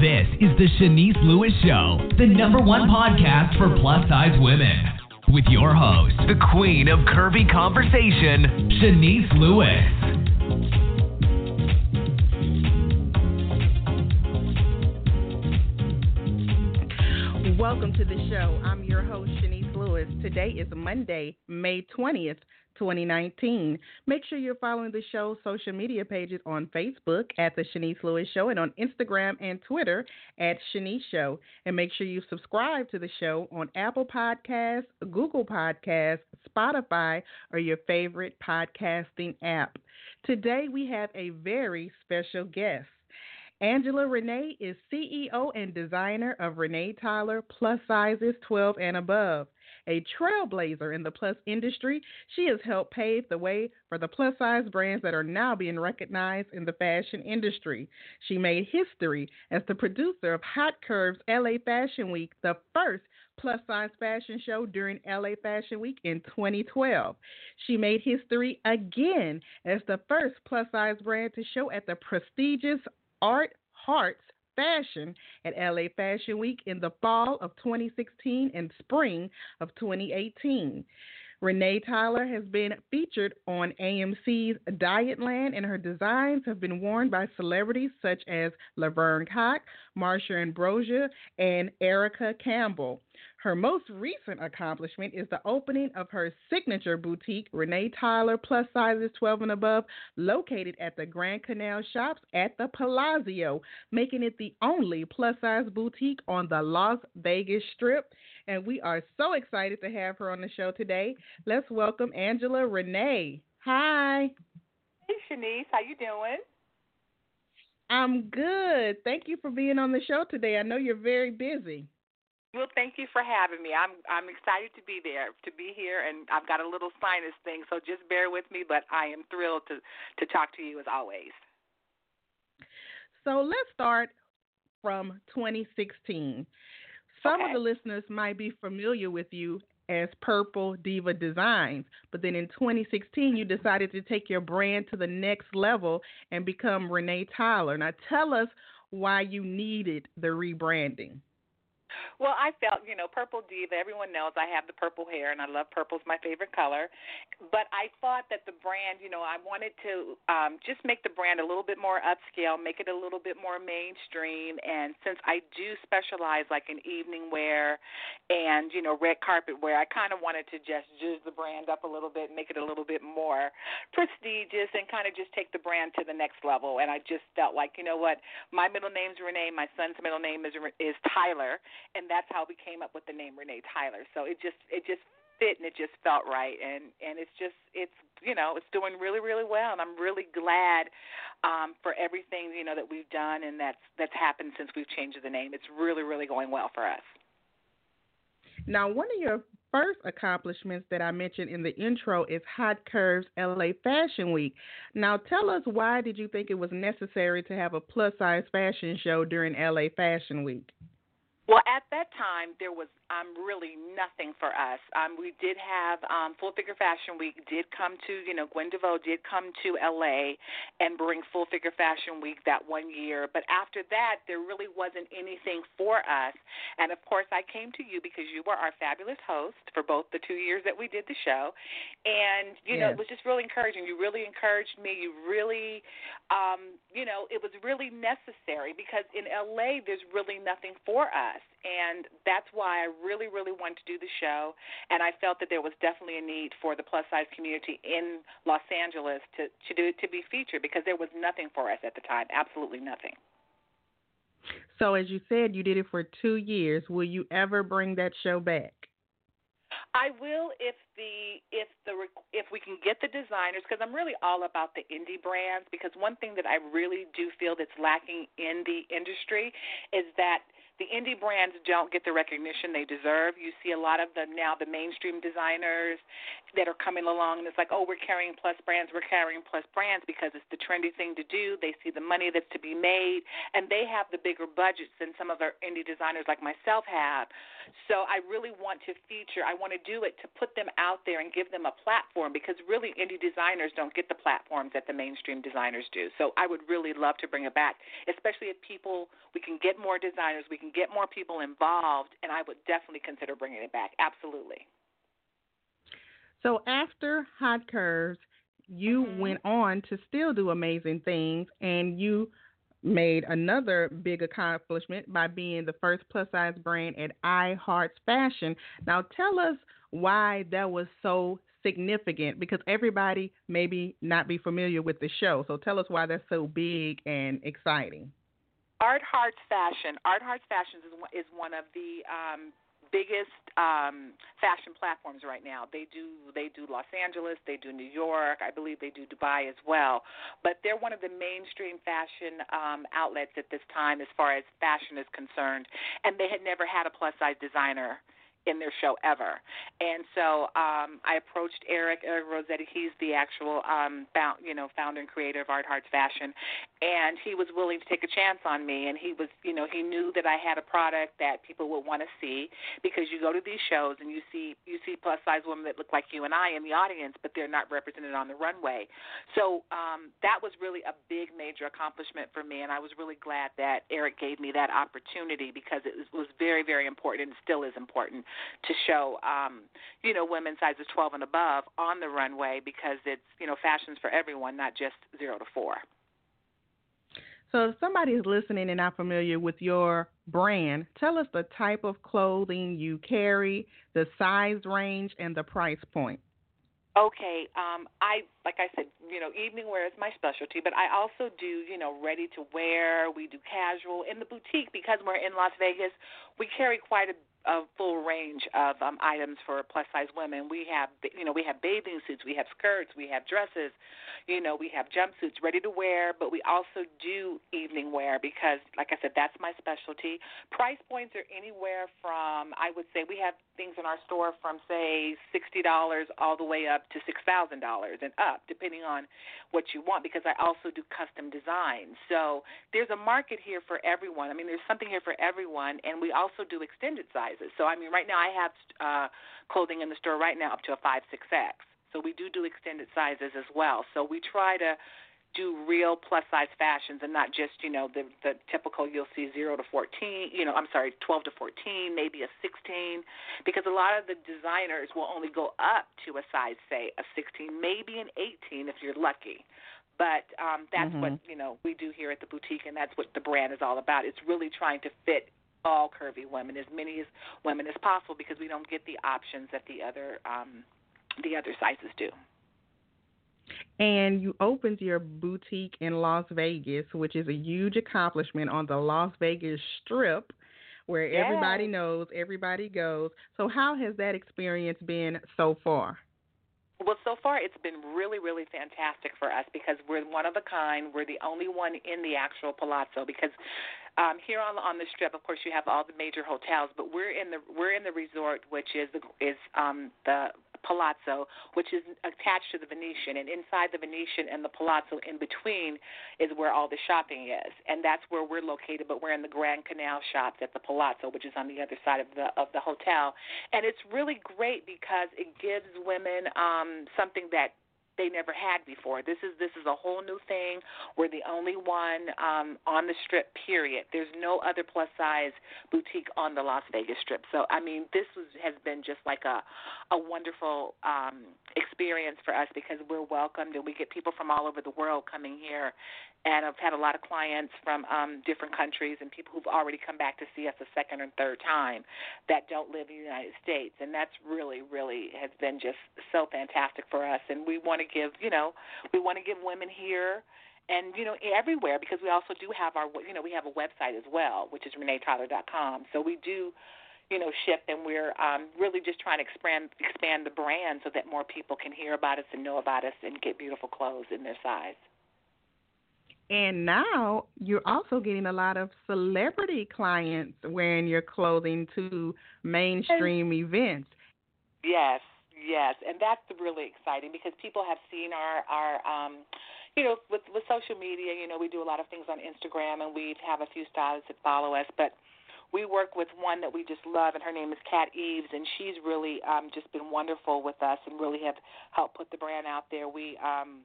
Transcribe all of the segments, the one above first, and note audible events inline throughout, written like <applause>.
This is the Shanice Lewis Show, the number one podcast for plus size women. With your host, the queen of curvy conversation, Shanice Lewis. Welcome to the show. I'm your host, Shanice Lewis. Today is Monday, May 20th, 2019. Make sure you're following the show's social media pages on Facebook at The Shanice Lewis Show and on Instagram and Twitter at Shanice Show. And make sure you subscribe to the show on Apple Podcasts, Google Podcasts, Spotify, or your favorite podcasting app. Today we have a very special guest. Angela Rene' is CEO and designer of Rene' Tyler Plus Sizes 12 and Above a trailblazer in the plus industry. She has helped pave the way for the plus size brands that are now being recognized in the fashion industry. She made history as the producer of Haute Curves LA Fashion Week, the first plus size fashion show during LA Fashion Week in 2012. She made history again as the first plus size brand to show at the prestigious Art Hearts fashion at LA Fashion Week in the fall of 2016 and spring of 2018. Rene' Tyler has been featured on AMC's Dietland, and her designs have been worn by celebrities such as Laverne Cox, Marsha Ambrosius, and Erica Campbell. Her most recent accomplishment is the opening of her signature boutique, Rene' Tyler Plus Sizes 12 and Above, located at the Grand Canal Shoppes at the Palazzo, making it the only plus size boutique on the Las Vegas Strip. And we are so excited to have her on the show today. Let's welcome Angela Rene'. Hi. Hey Shanice, how you doing? I'm good. Thank you for being on the show today. I know you're very busy. Well, thank you for having me. I'm I'm excited to be there, to be here, and I've got a little sinus thing, so just bear with me. But I am thrilled to to talk to you as always. So let's start from 2016. Some okay. of the listeners might be familiar with you as Purple Diva Designs, but then in 2016 you decided to take your brand to the next level and become Rene' Tyler. Now tell us why you needed the rebranding. Well, I felt, you know, purple diva. Everyone knows I have the purple hair, and I love purple. It's my favorite color. But I thought that the brand, you know, I wanted to um, just make the brand a little bit more upscale, make it a little bit more mainstream. And since I do specialize, like in evening wear and you know red carpet wear, I kind of wanted to just jizz the brand up a little bit, make it a little bit more prestigious, and kind of just take the brand to the next level. And I just felt like, you know what, my middle name's Rene', my son's middle name is is Tyler, and that's how we came up with the name Rene' Tyler. So it just it just fit and it just felt right and and it's just it's you know it's doing really really well and I'm really glad um for everything you know that we've done and that's that's happened since we've changed the name. It's really really going well for us. Now, one of your first accomplishments that I mentioned in the intro is Haute Curves LA Fashion Week. Now, tell us why did you think it was necessary to have a plus size fashion show during LA Fashion Week? Well, at that time, there was um, really nothing for us. Um, we did have um, Full Figure Fashion Week did come to, you know, Gwen DeVoe did come to LA and bring Full Figure Fashion Week that one year. But after that, there really wasn't anything for us. And of course, I came to you because you were our fabulous host for both the two years that we did the show. And, you yes. know, it was just really encouraging. You really encouraged me. You really, um, you know, it was really necessary because in LA, there's really nothing for us us. And that's why I really, really wanted to do the show. And I felt that there was definitely a need for the plus size community in Los Angeles to, to do to be featured because there was nothing for us at the time. Absolutely nothing. So as you said, you did it for two years. Will you ever bring that show back? I will if the if the if we can get the designers because I'm really all about the indie brands because one thing that I really do feel that's lacking in the industry is that the indie brands don't get the recognition they deserve. You see a lot of the now the mainstream designers that are coming along and it's like, oh, we're carrying plus brands, we're carrying plus brands because it's the trendy thing to do. They see the money that's to be made, and they have the bigger budgets than some of our indie designers like myself have. So I really want to feature, I want to do it to put them out there and give them a platform because really indie designers don't get the platforms that the mainstream designers do. So I would really love to bring it back, especially if people, we can get more designers, we can get more people involved, and I would definitely consider bringing it back. Absolutely. So after Haute Curves, you mm-hmm. went on to still do amazing things, and you made another big accomplishment by being the first plus size brand at I Hearts Fashion. Now, tell us why that was so significant because everybody maybe not be familiar with the show. So tell us why that's so big and exciting. Art Hearts Fashion. Art Hearts Fashion is one, is one of the um, biggest um, fashion platforms right now. They do they do Los Angeles, they do New York, I believe they do Dubai as well. But they're one of the mainstream fashion um, outlets at this time as far as fashion is concerned, and they had never had a plus size designer in their show ever. And so um, I approached Eric, Eric Rosete. He's the actual um, found, you know founder and creator of Art Hearts Fashion, and he was willing to take a chance on me. And he was you know he knew that I had a product that people would want to see because you go to these shows and you see you see plus size women that look like you and I in the audience, but they're not represented on the runway. So um, that was really a big major accomplishment for me, and I was really glad that Eric gave me that opportunity because it was, was very very important and still is important to show, um, you know, women sizes 12 and above on the runway because it's, you know, fashions for everyone, not just zero to four. So, if somebody is listening and not familiar with your brand, tell us the type of clothing you carry, the size range, and the price point. Okay, um, I like I said, you know, evening wear is my specialty, but I also do, you know, ready to wear. We do casual in the boutique because we're in Las Vegas. We carry quite a a full range of um, items for plus size women. We have, you know, we have bathing suits, we have skirts, we have dresses, you know, we have jumpsuits ready to wear, but we also do evening wear because, like I said, that's my specialty. Price points are anywhere from, I would say, we have things in our store from say sixty dollars all the way up to six thousand dollars and up, depending on what you want. Because I also do custom design, so there's a market here for everyone. I mean, there's something here for everyone, and we also do extended sizes. So I mean, right now I have uh, clothing in the store right now up to a five six X. So we do do extended sizes as well. So we try to do real plus size fashions and not just you know the the typical you'll see zero to fourteen you know I'm sorry twelve to fourteen maybe a sixteen because a lot of the designers will only go up to a size say a sixteen maybe an eighteen if you're lucky. But um that's mm-hmm. what you know we do here at the boutique and that's what the brand is all about. It's really trying to fit all curvy women as many as women as possible because we don't get the options that the other um the other sizes do and you opened your boutique in Las Vegas, which is a huge accomplishment on the Las Vegas Strip, where yes. everybody knows, everybody goes. So, how has that experience been so far? Well, so far it's been really, really fantastic for us because we're one of a kind. We're the only one in the actual palazzo because um, here on on the strip, of course, you have all the major hotels, but we're in the we're in the resort, which is the is um, the Palazzo, which is attached to the Venetian, and inside the Venetian and the Palazzo, in between, is where all the shopping is, and that's where we're located. But we're in the Grand Canal Shoppes at the Palazzo, which is on the other side of the of the hotel, and it's really great because it gives women um, something that they never had before. This is this is a whole new thing. We're the only one um, on the strip. Period. There's no other plus size boutique on the Las Vegas Strip. So I mean, this was, has been just like a a wonderful um, experience for us because we're welcomed and we get people from all over the world coming here and I've had a lot of clients from um, different countries and people who've already come back to see us a second and third time that don't live in the United States, and that's really, really has been just so fantastic for us. And we want to give, you know, we want to give women here and you know everywhere because we also do have our you know we have a website as well which is reneetyler.com so we do you know ship and we're um really just trying to expand expand the brand so that more people can hear about us and know about us and get beautiful clothes in their size. And now you're also getting a lot of celebrity clients wearing your clothing to mainstream events. Yes, Yes, and that's really exciting because people have seen our our um you know with with social media, you know, we do a lot of things on Instagram and we have a few stylists that follow us, but we work with one that we just love and her name is Kat Eves and she's really um just been wonderful with us and really have helped put the brand out there. We um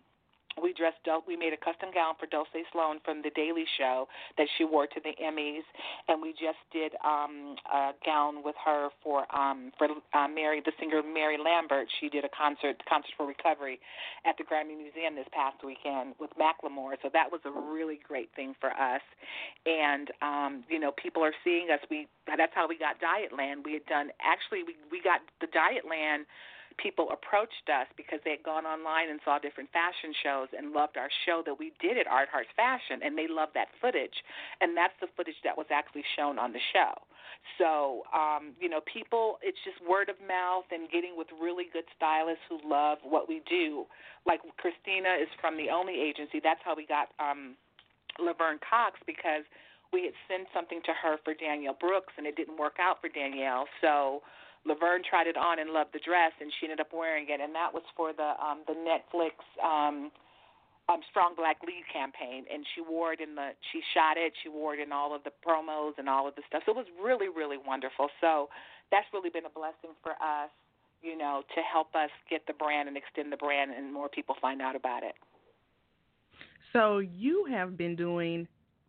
we dressed we made a custom gown for Dulce Sloan from the Daily Show that she wore to the Emmys, and we just did um, a gown with her for um, for uh, Mary, the singer Mary Lambert. She did a concert concert for recovery at the Grammy Museum this past weekend with Macklemore. So that was a really great thing for us, and um, you know people are seeing us. We that's how we got Dietland. We had done actually we we got the Dietland people approached us because they had gone online and saw different fashion shows and loved our show that we did at Art Hearts Fashion, and they loved that footage. And that's the footage that was actually shown on the show. So, um, you know, people, it's just word of mouth and getting with really good stylists who love what we do. Like Christina is from the Only Agency. That's how we got um, Laverne Cox because we had sent something to her for Danielle Brooks and it didn't work out for Danielle. So, Laverne tried it on and loved the dress, and she ended up wearing it, and that was for the um, the Netflix um, um, Strong Black Lead campaign, and she wore it in the she shot it, she wore it in all of the promos and all of the stuff. So it was really really wonderful. So that's really been a blessing for us, you know, to help us get the brand and extend the brand, and more people find out about it. So you have been doing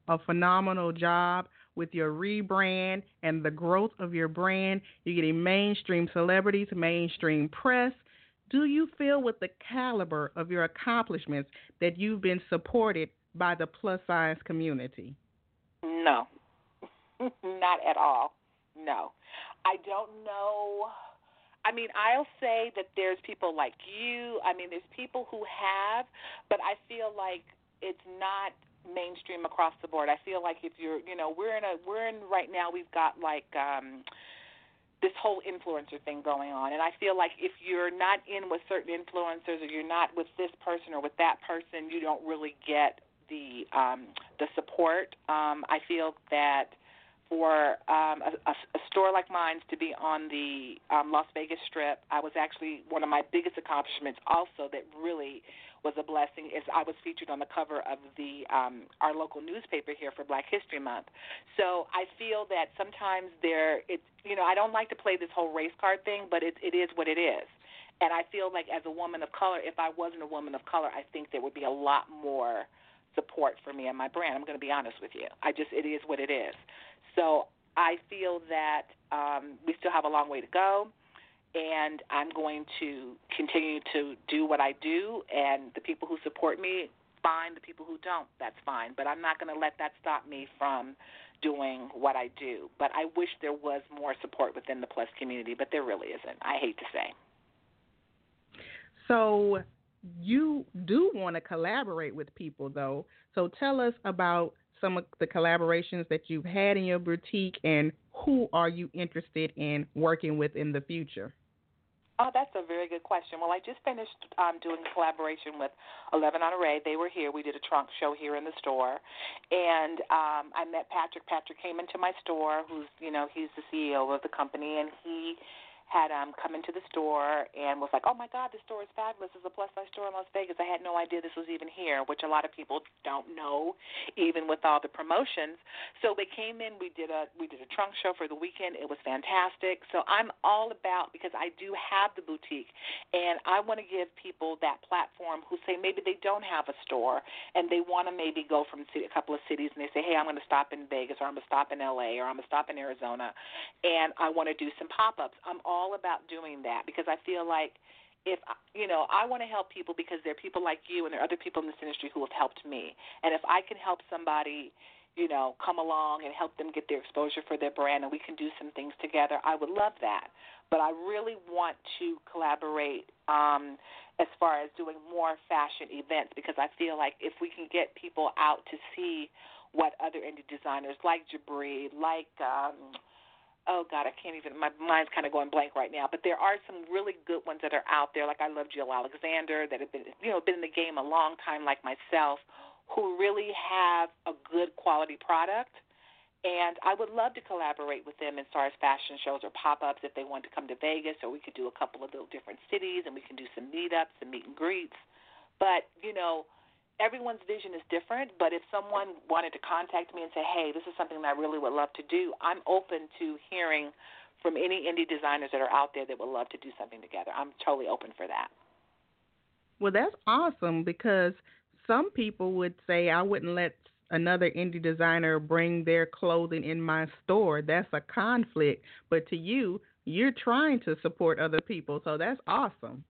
a phenomenal job with your rebrand and the growth of your brand. You're getting mainstream celebrities, mainstream press. Do you feel with the caliber of your accomplishments that you've been supported by the plus size community? No, <laughs> not at all. No. I don't know. I mean, I'll say that there's people like you. I mean, there's people who have, but I feel like it's not mainstream across the board. I feel like if you're, you know, we're in a we're in right now we've got like um this whole influencer thing going on and I feel like if you're not in with certain influencers or you're not with this person or with that person, you don't really get the um the support. Um I feel that for um, a, a, store like mine to be on the um, Las Vegas Strip. I was actually one of my biggest accomplishments. Also, that really was a blessing is I was featured on the cover of the um, our local newspaper here for Black History Month. So I feel that sometimes there it's you know I don't like to play this whole race card thing, but it it is what it is. And I feel like as a woman of color, if I wasn't a woman of color, I think there would be a lot more support for me and my brand. I'm going to be honest with you. I just it is what it is. So I feel that um, we still have a long way to go and I'm going to continue to do what I do. And the people who support me, fine. The people who don't, that's fine. But I'm not going to let that stop me from doing what I do. But I wish there was more support within the plus community, but there really isn't. I hate to say. So you do want to collaborate with people, though. So tell us about some of the collaborations that you've had in your boutique and who are you interested in working with in the future? Oh, that's a very good question. Well, I just finished um, doing a collaboration with Eleven Honore. They were here. We did a trunk show here in the store, and um, I met Patrick. Patrick came into my store. Who's you know he's the CEO of the company, and he had um come into the store and was like, "Oh my God, this store is fabulous! It's a plus size store in Las Vegas. I had no idea this was even here," which a lot of people don't know, even with all the promotions. So they came in. We did a we did a trunk show for the weekend. It was fantastic. So I'm all about because I do have the boutique, and I want to give people that platform who say maybe they don't have a store and they want to maybe go from a couple of cities and they say, "Hey, I'm going to stop in Vegas or I'm going to stop in LA or I'm going to stop in Arizona, and I want to do some pop ups." I'm all all about doing that because I feel like if you know I want to help people because there are people like you and there are other people in this industry who have helped me, and if I can help somebody you know, come along and help them get their exposure for their brand and we can do some things together. I would love that. But I really want to collaborate um as far as doing more fashion events because I feel like if we can get people out to see what other indie designers like Jabri, like um oh god, I can't even. My mind's kind of going blank right now. But there are some really good ones that are out there. Like I love Jill Alexander, that have been you know been in the game a long time, like myself, who really have a good quality product, And I would love to collaborate with them as far as fashion shows or pop ups if they want to come to Vegas, or we could do a couple of little different cities and we can do some meetups and meet and greets. But, you know, everyone's vision is different. But if someone wanted to contact me and say, hey, this is something that I really would love to do, I'm open to hearing from any indie designers that are out there that would love to do something together. I'm totally open for that. Well, that's awesome because some people would say I wouldn't let another indie designer bring their clothing in my store. That's a conflict. But to you, you're trying to support other people, so that's awesome.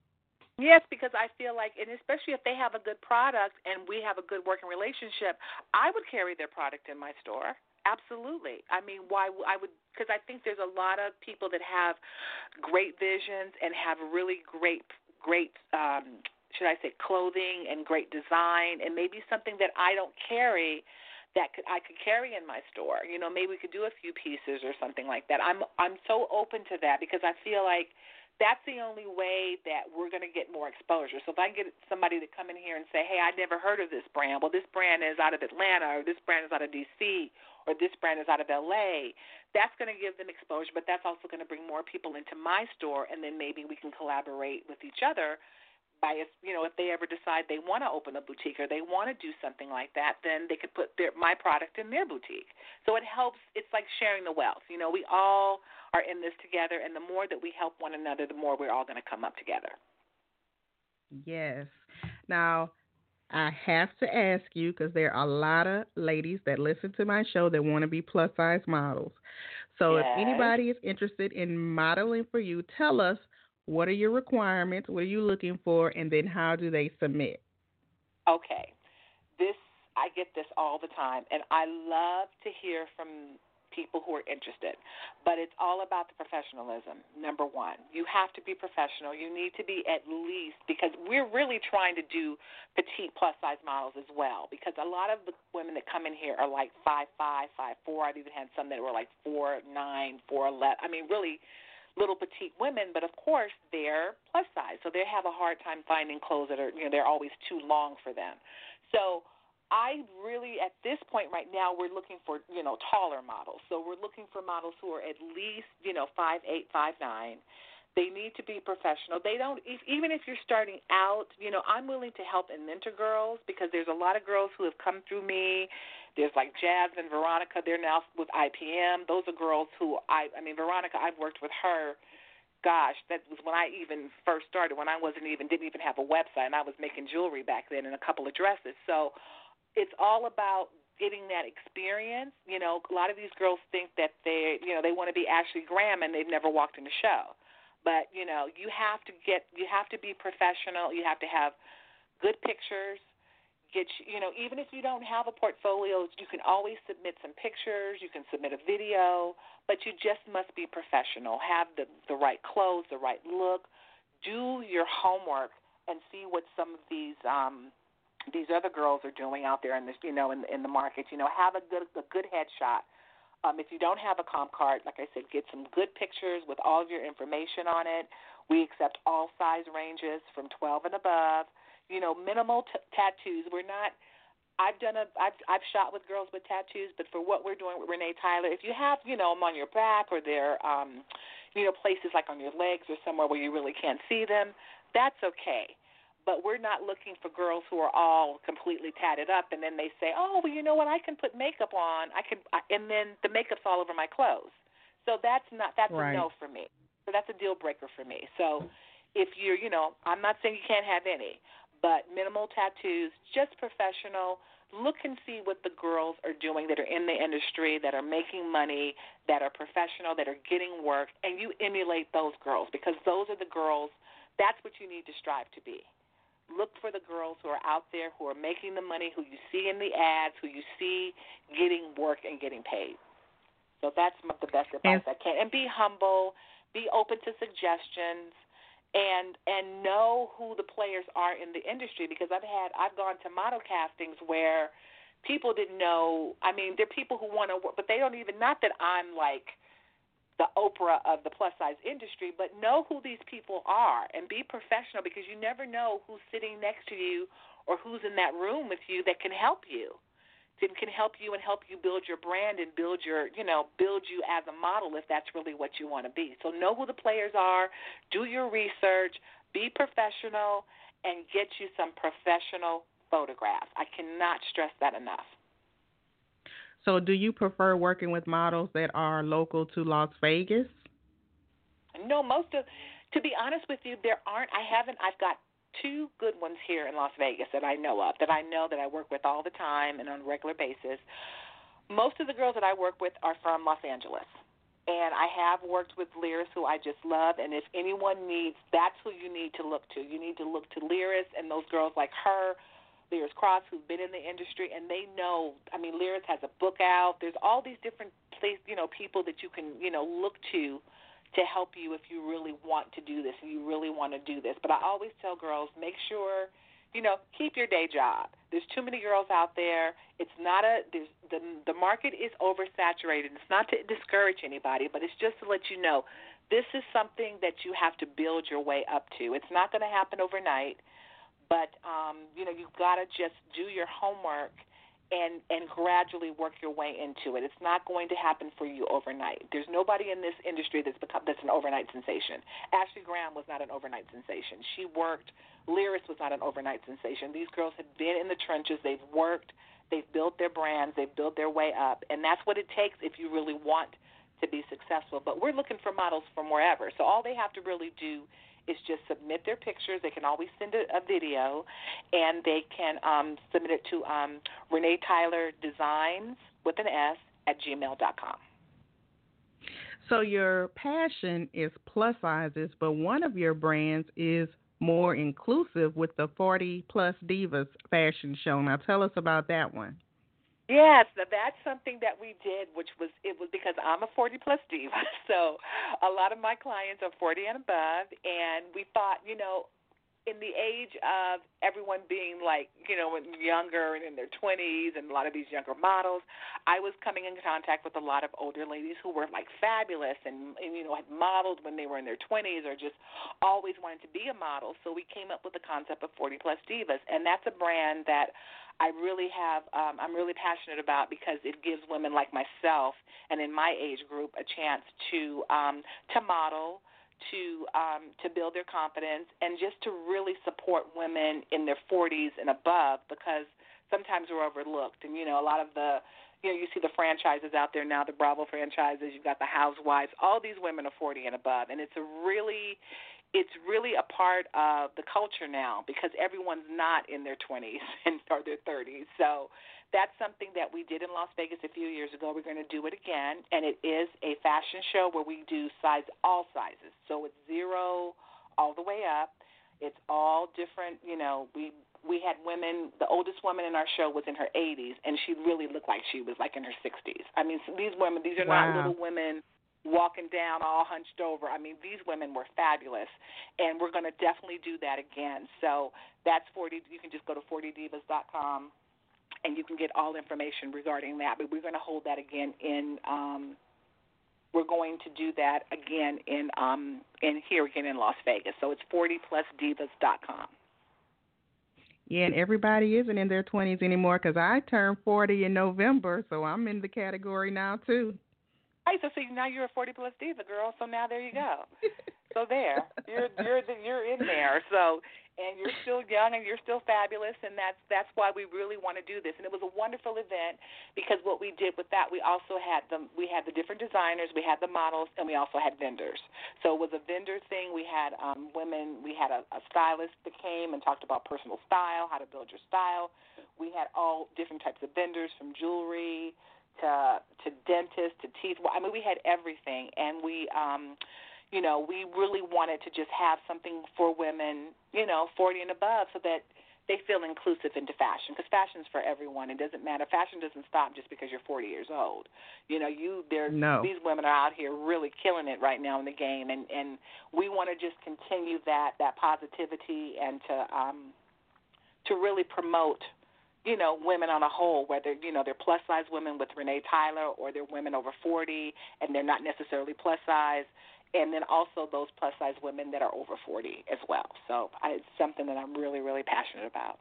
Yes, because I feel like, and especially if they have a good product and we have a good working relationship, I would carry their product in my store. Absolutely. I mean, why I would because I think there's a lot of people that have great visions and have really great great um should I say clothing and great design and maybe something that I don't carry that could I could carry in my store. You know, maybe we could do a few pieces or something like that. I'm I'm so open to that because I feel like that's the only way that we're going to get more exposure. So if I get somebody to come in here and say, "Hey, I never heard of this brand." Well, this brand is out of Atlanta, or this brand is out of DC, or this brand is out of LA. That's going to give them exposure, but that's also going to bring more people into my store, and then maybe we can collaborate with each other by if you know if they ever decide they want to open a boutique or they want to do something like that, then they could put their my product in their boutique. So it helps. It's like sharing the wealth. You know, we all are in this together, and the more that we help one another, the more we're all going to come up together. Yes. Now. I have to ask you because there are a lot of ladies that listen to my show that want to be plus size models. So yes. if anybody is interested in modeling for you, tell us what are your requirements? What are you looking for? And then how do they submit? Okay. This, I get this all the time, and I love to hear from people who are interested. But it's all about the professionalism, number one. You have to be professional. You need to be at least, because we're really trying to do petite plus size models as well, because a lot of the women that come in here are like five five, five four. I've even had some that were like four nine, four eleven. I mean, really little petite women, but of course they're plus size, so they have a hard time finding clothes that are you know they're always too long for them. So I really at this point right now we're looking for you know taller models. So we're looking for models who are at least you know five eight, five nine. They need to be professional. They don't if, even if you're starting out, you know, I'm willing to help and mentor girls because there's a lot of girls who have come through me there's like Jazz and Veronica. They're now with IPM. Those are girls who I I mean Veronica. I've worked with her. Gosh, that was when I even first started. When I wasn't even didn't even have a website, and I was making jewelry back then and a couple of dresses. So it's all about getting that experience. You know, a lot of these girls think that they you know they want to be Ashley Graham and they've never walked in a show. But you know, you have to get you have to be professional. You have to have good pictures. Get you, know even if you don't have a portfolio you can always submit some pictures. You can submit a video. But you just must be professional. Have the the right clothes the right look. Do your homework and see what some of these um these other girls are doing out there in this you know in in the market. You know have a good a good headshot um, if you don't have a comp card, like I said, get some good pictures with all of your information on it. We accept all size ranges from 12 and above you know, minimal t- tattoos. We're not. I've done a. I've I've shot with girls with tattoos, but for what we're doing with Rene' Tyler, if you have, you know, them on your back or they're, um, you know, places like on your legs or somewhere where you really can't see them, that's okay. But we're not looking for girls who are all completely tatted up, and then they say, "Oh, well, you know what? I can put makeup on. I can," and then the makeup's all over my clothes. So that's not. That's right. a no for me. So that's a deal breaker for me. So if you're, you know, I'm not saying you can't have any, but minimal tattoos, just professional. Look and see what the girls are doing that are in the industry, that are making money, that are professional, that are getting work, and you emulate those girls because those are the girls. That's what you need to strive to be. Look for the girls who are out there who are making the money, who you see in the ads, who you see getting work and getting paid. So that's the best advice I can. And be humble, be open to suggestions and and know who the players are in the industry because I've had I've gone to model castings where people didn't know I mean there are people who want to work but they don't even not that I'm like the Oprah of the plus size industry but know who these people are and be professional because you never know who's sitting next to you or who's in that room with you that can help you then can help you and help you build your brand and build your, you know, build you as a model if that's really what you want to be. So know who the players are, do your research, be professional, and get you some professional photographs. I cannot stress that enough. So, do you prefer working with models that are local to Las Vegas? No, most of, to be honest with you, there aren't. I haven't. I've got two good ones here in Las Vegas that I know of, that I know that I work with all the time and on a regular basis. Most of the girls that I work with are from Los Angeles. And I have worked with Liris, who I just love. And if anyone needs, that's who you need to look to. You need to look to Liris and those girls like her, Liris Crosse, who've been in the industry, and they know. I mean, Liris has a book out. There's all these different place, you know, people that you can, you know, look to to help you if you really want to do this and you really want to do this. But I always tell girls, make sure, you know, keep your day job. There's too many girls out there. It's not a there's the the market is oversaturated. It's not to discourage anybody, but it's just to let you know this is something that you have to build your way up to. It's not going to happen overnight, but um, you know, you've got to just do your homework and and gradually work your way into it. It's not going to happen for you overnight. There's nobody in this industry that's become that's an overnight sensation. Ashley Graham was not an overnight sensation. She worked. Liris was not an overnight sensation. These girls have been in the trenches. They've worked. They've built their brands. They've built their way up, and that's what it takes if you really want to be successful. But we're looking for models from wherever. So all they have to really do is just submit their pictures. They can always send a, a video, and they can um, submit it to um, Renee Tyler Designs with an S at gmail.com. So your passion is plus sizes, but one of your brands is more inclusive with the 40 plus divas fashion show. Now tell us about that one. Yes, that's something that we did, which was it was because I'm a 40 plus diva, <laughs> so a lot of my clients are 40 and above, and we thought, you know, in the age of everyone being like, you know, younger and in their 20s, and a lot of these younger models, I was coming in contact with a lot of older ladies who were like fabulous and, and you know had modeled when they were in their 20s or just always wanted to be a model. So we came up with the concept of 40 plus divas, and that's a brand that I really have um, I'm really passionate about because it gives women like myself and in my age group a chance to um, to model to um, to build their confidence and just to really support women in their 40s and above because sometimes we're overlooked. And you know a lot of the you know you see the franchises out there now the Bravo franchises you've got the housewives. All these women are 40 and above. And it's a really it's really a part of the culture now because everyone's not in their 20s <laughs> and or their 30s. So that's something that we did in Las Vegas a few years ago. We're going to do it again, and it is a fashion show where we do size all sizes. So it's zero all the way up. It's all different. You know, we we had women. The oldest woman in our show was in her 80s, and she really looked like she was like in her 60s. I mean, so these women, these are wow. not little women walking down all hunched over. I mean, these women were fabulous, and we're going to definitely do that again. So that's 40. You can just go to 40divas.com, and you can get all information regarding that. But we're going to hold that again in. Um, we're going to do that again in um, in here again in Las Vegas. So it's 40plusdivas.com. Yeah, and everybody isn't in their 20s anymore because I turned 40 in November, so I'm in the category now too. Right, so see now you're a forty plus diva girl, so now there you go. <laughs> so there, you're you're you're in there. So and you're still young and you're still fabulous, and that's that's why we really want to do this. And it was a wonderful event because what we did with that, we also had the we had the different designers, we had the models, and we also had vendors. So it was a vendor thing. We had um, women, we had a, a stylist that came and talked about personal style, how to build your style. We had all different types of vendors from jewelry to to dentists to teeth. I mean, we had everything, and we, um, you know, we really wanted to just have something for women, you know, 40 and above, so that they feel inclusive into fashion because fashion is for everyone. It doesn't matter. Fashion doesn't stop just because you're 40 years old. You know, you there. No. These women are out here really killing it right now in the game, and and we want to just continue that that positivity and to um to really promote you know, women on a whole, whether, you know, they're plus size women with Rene' Tyler or they're women over 40 and they're not necessarily plus size. And then also those plus size women that are over 40 as well. So I, it's something that I'm really, really passionate about.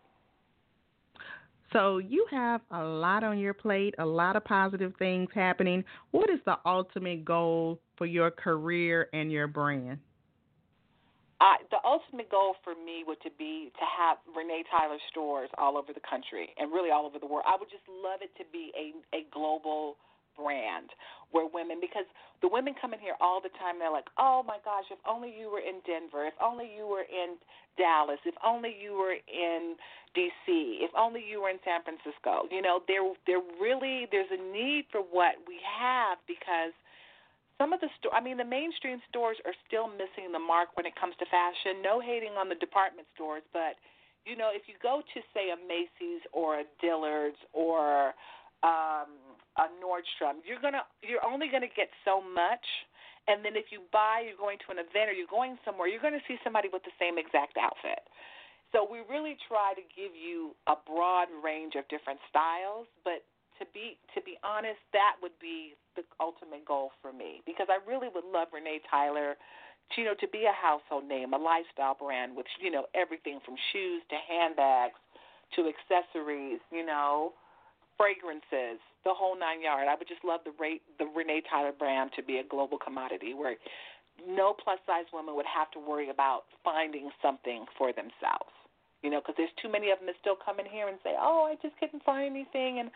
So you have a lot on your plate, a lot of positive things happening. What is the ultimate goal for your career and your brand? Uh, the ultimate goal for me would to be to have Rene' Tyler stores all over the country and really all over the world. I would just love it to be a a global brand where women because the women come in here all the time they're like oh my gosh if only you were in denver if only you were in dallas if only you were in dc if only you were in san francisco you know there there really there's a need for what we have because some of the store I mean the mainstream stores are still missing the mark when it comes to fashion. No hating on the department stores, but you know, if you go to say a Macy's or a Dillard's or um a Nordstrom, you're gonna you're only gonna get so much and then if you buy you're going to an event or you're going somewhere, you're gonna see somebody with the same exact outfit. So we really try to give you a broad range of different styles, but to be to be honest, that would be the ultimate goal for me because I really would love Rene' Tyler to, you know, to be a household name, a lifestyle brand with, you know, everything from shoes to handbags to accessories, you know, fragrances, the whole nine yard. I would just love the rate the Rene' Tyler brand to be a global commodity where no plus size woman would have to worry about finding something for themselves. You know, because there's too many of them that still come in here and say, "Oh, I just couldn't find anything," and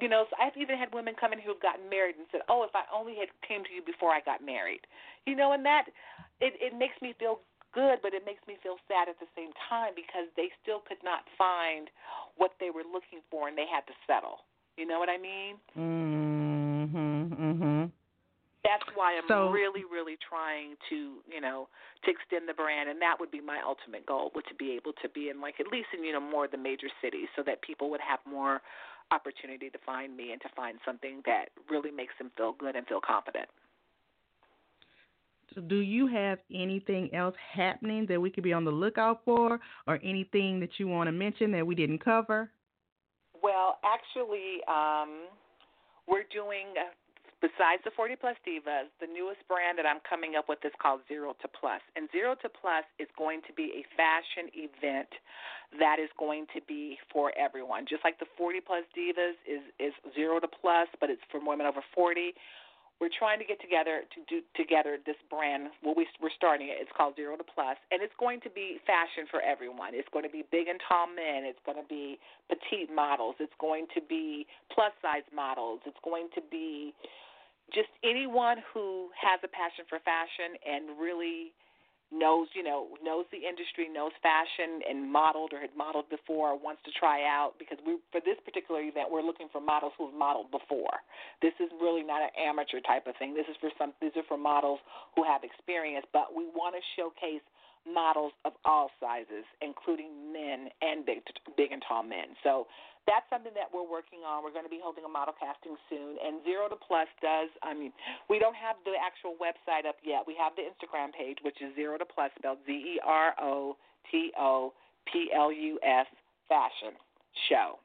you know, so I've even had women come in who've gotten married and said, "Oh, if I only had came to you before I got married," you know, and that it it makes me feel good, but it makes me feel sad at the same time because they still could not find what they were looking for and they had to settle. You know what I mean? Mhm. Mhm. That's why I'm So- really, really trying to, you know, to extend the brand, and that would be my ultimate goal, would to be able to be in like at least in you know more of the major cities, so that people would have more opportunity to find me and to find something that really makes them feel good and feel confident. So do you have anything else happening that we could be on the lookout for, or anything that you want to mention that we didn't cover? Well, actually, um, we're doing uh, besides the 40 Plus Divas, the newest brand that I'm coming up with is called Zero to Plus, and Zero to Plus is going to be a fashion event that is going to be for everyone. Just like the 40 Plus Divas is is Zero to Plus, but it's for women over 40 we're trying to get together to do together this brand. Well, we, we're starting it. It's called Zero to Plus, and it's going to be fashion for everyone. It's going to be big and tall men. It's going to be petite models. It's going to be plus size models. It's going to be just anyone who has a passion for fashion and really knows, you know, knows the industry, knows fashion, and modeled or had modeled before, or wants to try out. Because we, for this particular event, we're looking for models who've modeled before. This is really not an amateur type of thing. This is for some. These are for models who have experience, but we want to showcase models of all sizes, including men and big, big and tall men. So that's something that we're working on. We're going to be holding a model casting soon. And Zero to Plus does, I mean, we don't have the actual website up yet. We have the Instagram page, which is Zero to Plus, spelled Z E R O T O P L U S Fashion Show.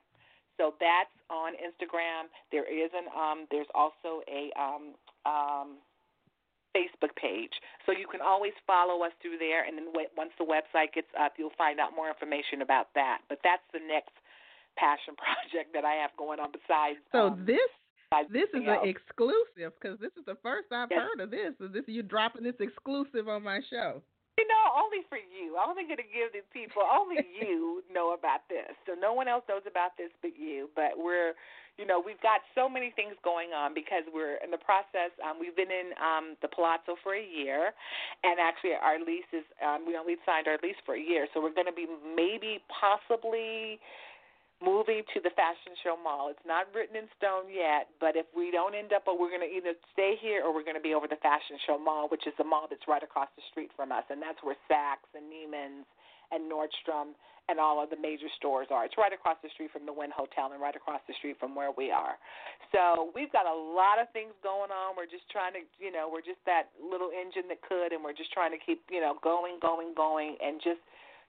So that's on Instagram. There is an um, there's also a um, um, Facebook page, so you can always follow us through there. And then once the website gets up, you'll find out more information about that. But that's the next passion <laughs> project that I have going on besides. So um, this besides this is an exclusive because this is the first I've Yes. heard of this. So this you dropping this exclusive on my show. You know, only for you. I'm only going to give the people, only <laughs> you know about this. So no one else knows about this but you. But we're, you know, we've got so many things going on because we're in the process. Um, we've been in um, the Palazzo for a year, and actually our lease is, um, we only signed our lease for a year. So we're going to be maybe possibly moving to the Fashion Show Mall. It's not written in stone yet, but if we don't end up, we're going to either stay here or we're going to be over the Fashion Show Mall, which is the mall that's right across the street from us, and that's where Saks and Neiman's and Nordstrom and all of the major stores are. It's right across the street from the Wynn Hotel and right across the street from where we are. So we've got a lot of things going on. We're just trying to, you know, we're just that little engine that could, and we're just trying to keep, you know, going, going, going, and just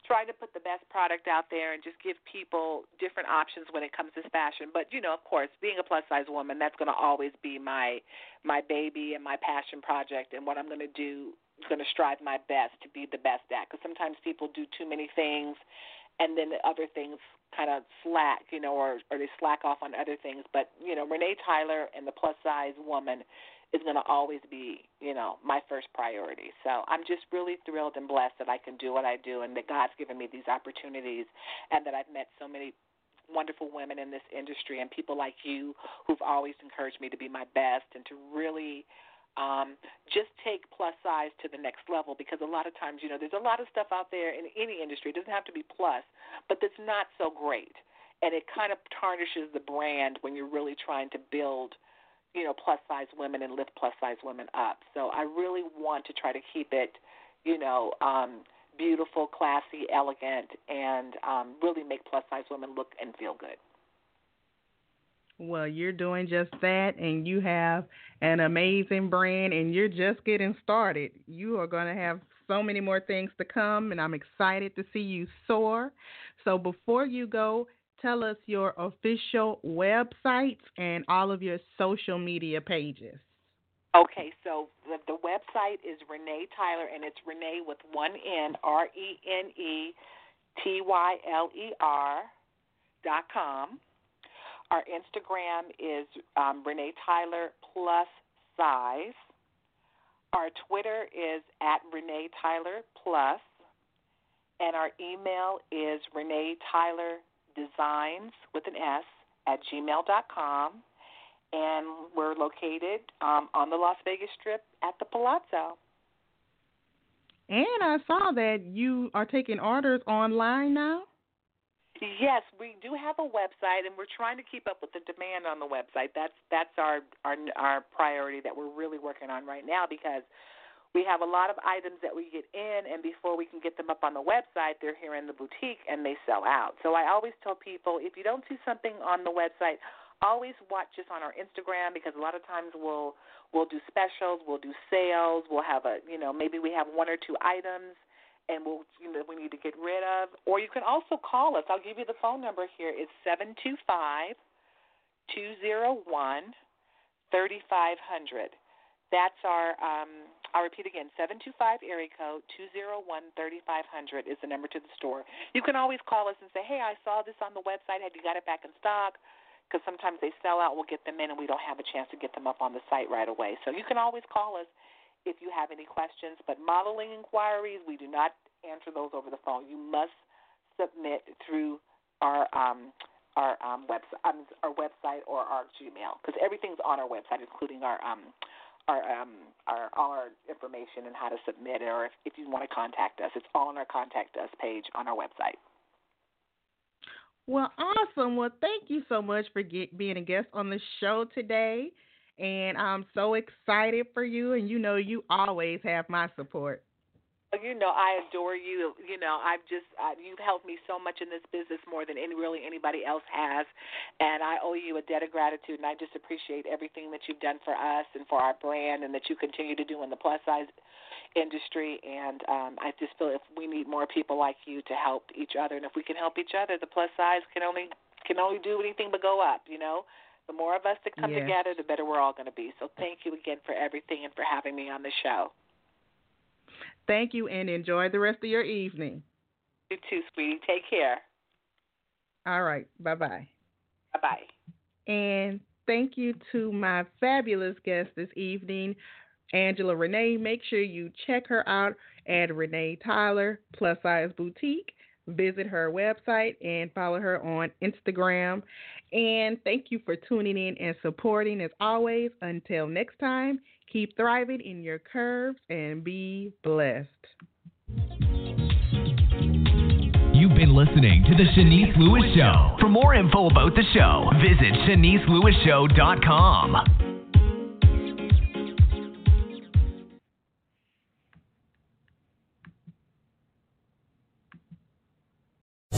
trying to put the best product out there and just give people different options when it comes to fashion. But you know, of course, being a plus size woman, that's going to always be my my baby and my passion project, and what I'm going to do. Going to strive my best to be the best at, because sometimes people do too many things, and then the other things kind of slack, you know, or or they slack off on other things. But you know, Rene' Tyler and the plus size woman is going to always be, you know, my first priority. So I'm just really thrilled and blessed that I can do what I do and that God's given me these opportunities and that I've met so many wonderful women in this industry and people like you who've always encouraged me to be my best and to really um, just take plus size to the next level because a lot of times, you know, there's a lot of stuff out there in any industry. It doesn't have to be plus, but that's not so great. And it kind of tarnishes the brand when you're really trying to build – you know, plus size women and lift plus size women up. So I really want to try to keep it, you know, um, beautiful, classy, elegant, and um, really make plus size women look and feel good. Well, you're doing just that, and you have an amazing brand, and you're just getting started. You are going to have so many more things to come, and I'm excited to see you soar. So before you go, tell us your official websites and all of your social media pages. Okay, so the, the website is Rene' Tyler, and it's Rene' with one N, R E N E T Y L E R dot com. Our Instagram is um, Rene' Tyler plus size. Our Twitter is at Rene' Tyler plus, and our email is Rene' Tyler designs with an S at gmail.com. And we're located um, on the Las Vegas Strip at the Palazzo. And I saw that you are taking orders online now. Yes, we do have a website, and we're trying to keep up with the demand on the website. That's that's our our our priority that we're really working on right now because we have a lot of items that we get in, and before we can get them up on the website, they're here in the boutique and they sell out. So I always tell people if you don't see something on the website, always watch us on our Instagram because a lot of times we'll we'll do specials, we'll do sales, we'll have a you know maybe we have one or two items and we'll you know we need to get rid of. Or you can also call us. I'll give you the phone number here. It's seven two five two zero one thirty five hundred. That's our, um, I'll repeat again, 725 area code 201 3500 is the number to the store. You can always call us and say, hey, I saw this on the website. Have you got it back in stock? Because sometimes they sell out, we'll get them in, and we don't have a chance to get them up on the site right away. So you can always call us if you have any questions. But modeling inquiries, we do not answer those over the phone. You must submit through our um, our um, website, um, our website or our Gmail, because everything's on our website, including our um, our um our all our information and how to submit it, or if, if you want to contact us, it's all on our contact us page on our website. Well, awesome. Well, thank you so much for get, being a guest on the show today. And I'm so excited for you. And you know, you always have my support. You know, I adore you. You know, I've just uh, you've helped me so much in this business more than any really anybody else has, and I owe you a debt of gratitude. And I just appreciate everything that you've done for us and for our brand, and that you continue to do in the plus size industry. And um, I just feel if we need more people like you to help each other, and if we can help each other, the plus size can only can only do anything but go up. You know, the more of us that come yes. together, the better we're all going to be. So thank you again for everything and for having me on the show. Thank you and enjoy the rest of your evening. You too, sweetie. Take care. All right. Bye bye. Bye bye. And thank you to my fabulous guest this evening, Angela Rene'. Make sure you check her out at Rene' Tyler Plus Size Boutique. Visit her website and follow her on Instagram. And thank you for tuning in and supporting as always. Until next time, Keep thriving in your curves and be blessed. You've been listening to The Shanice Lewis Show. For more info about the show, visit ShaniceLewisShow.com.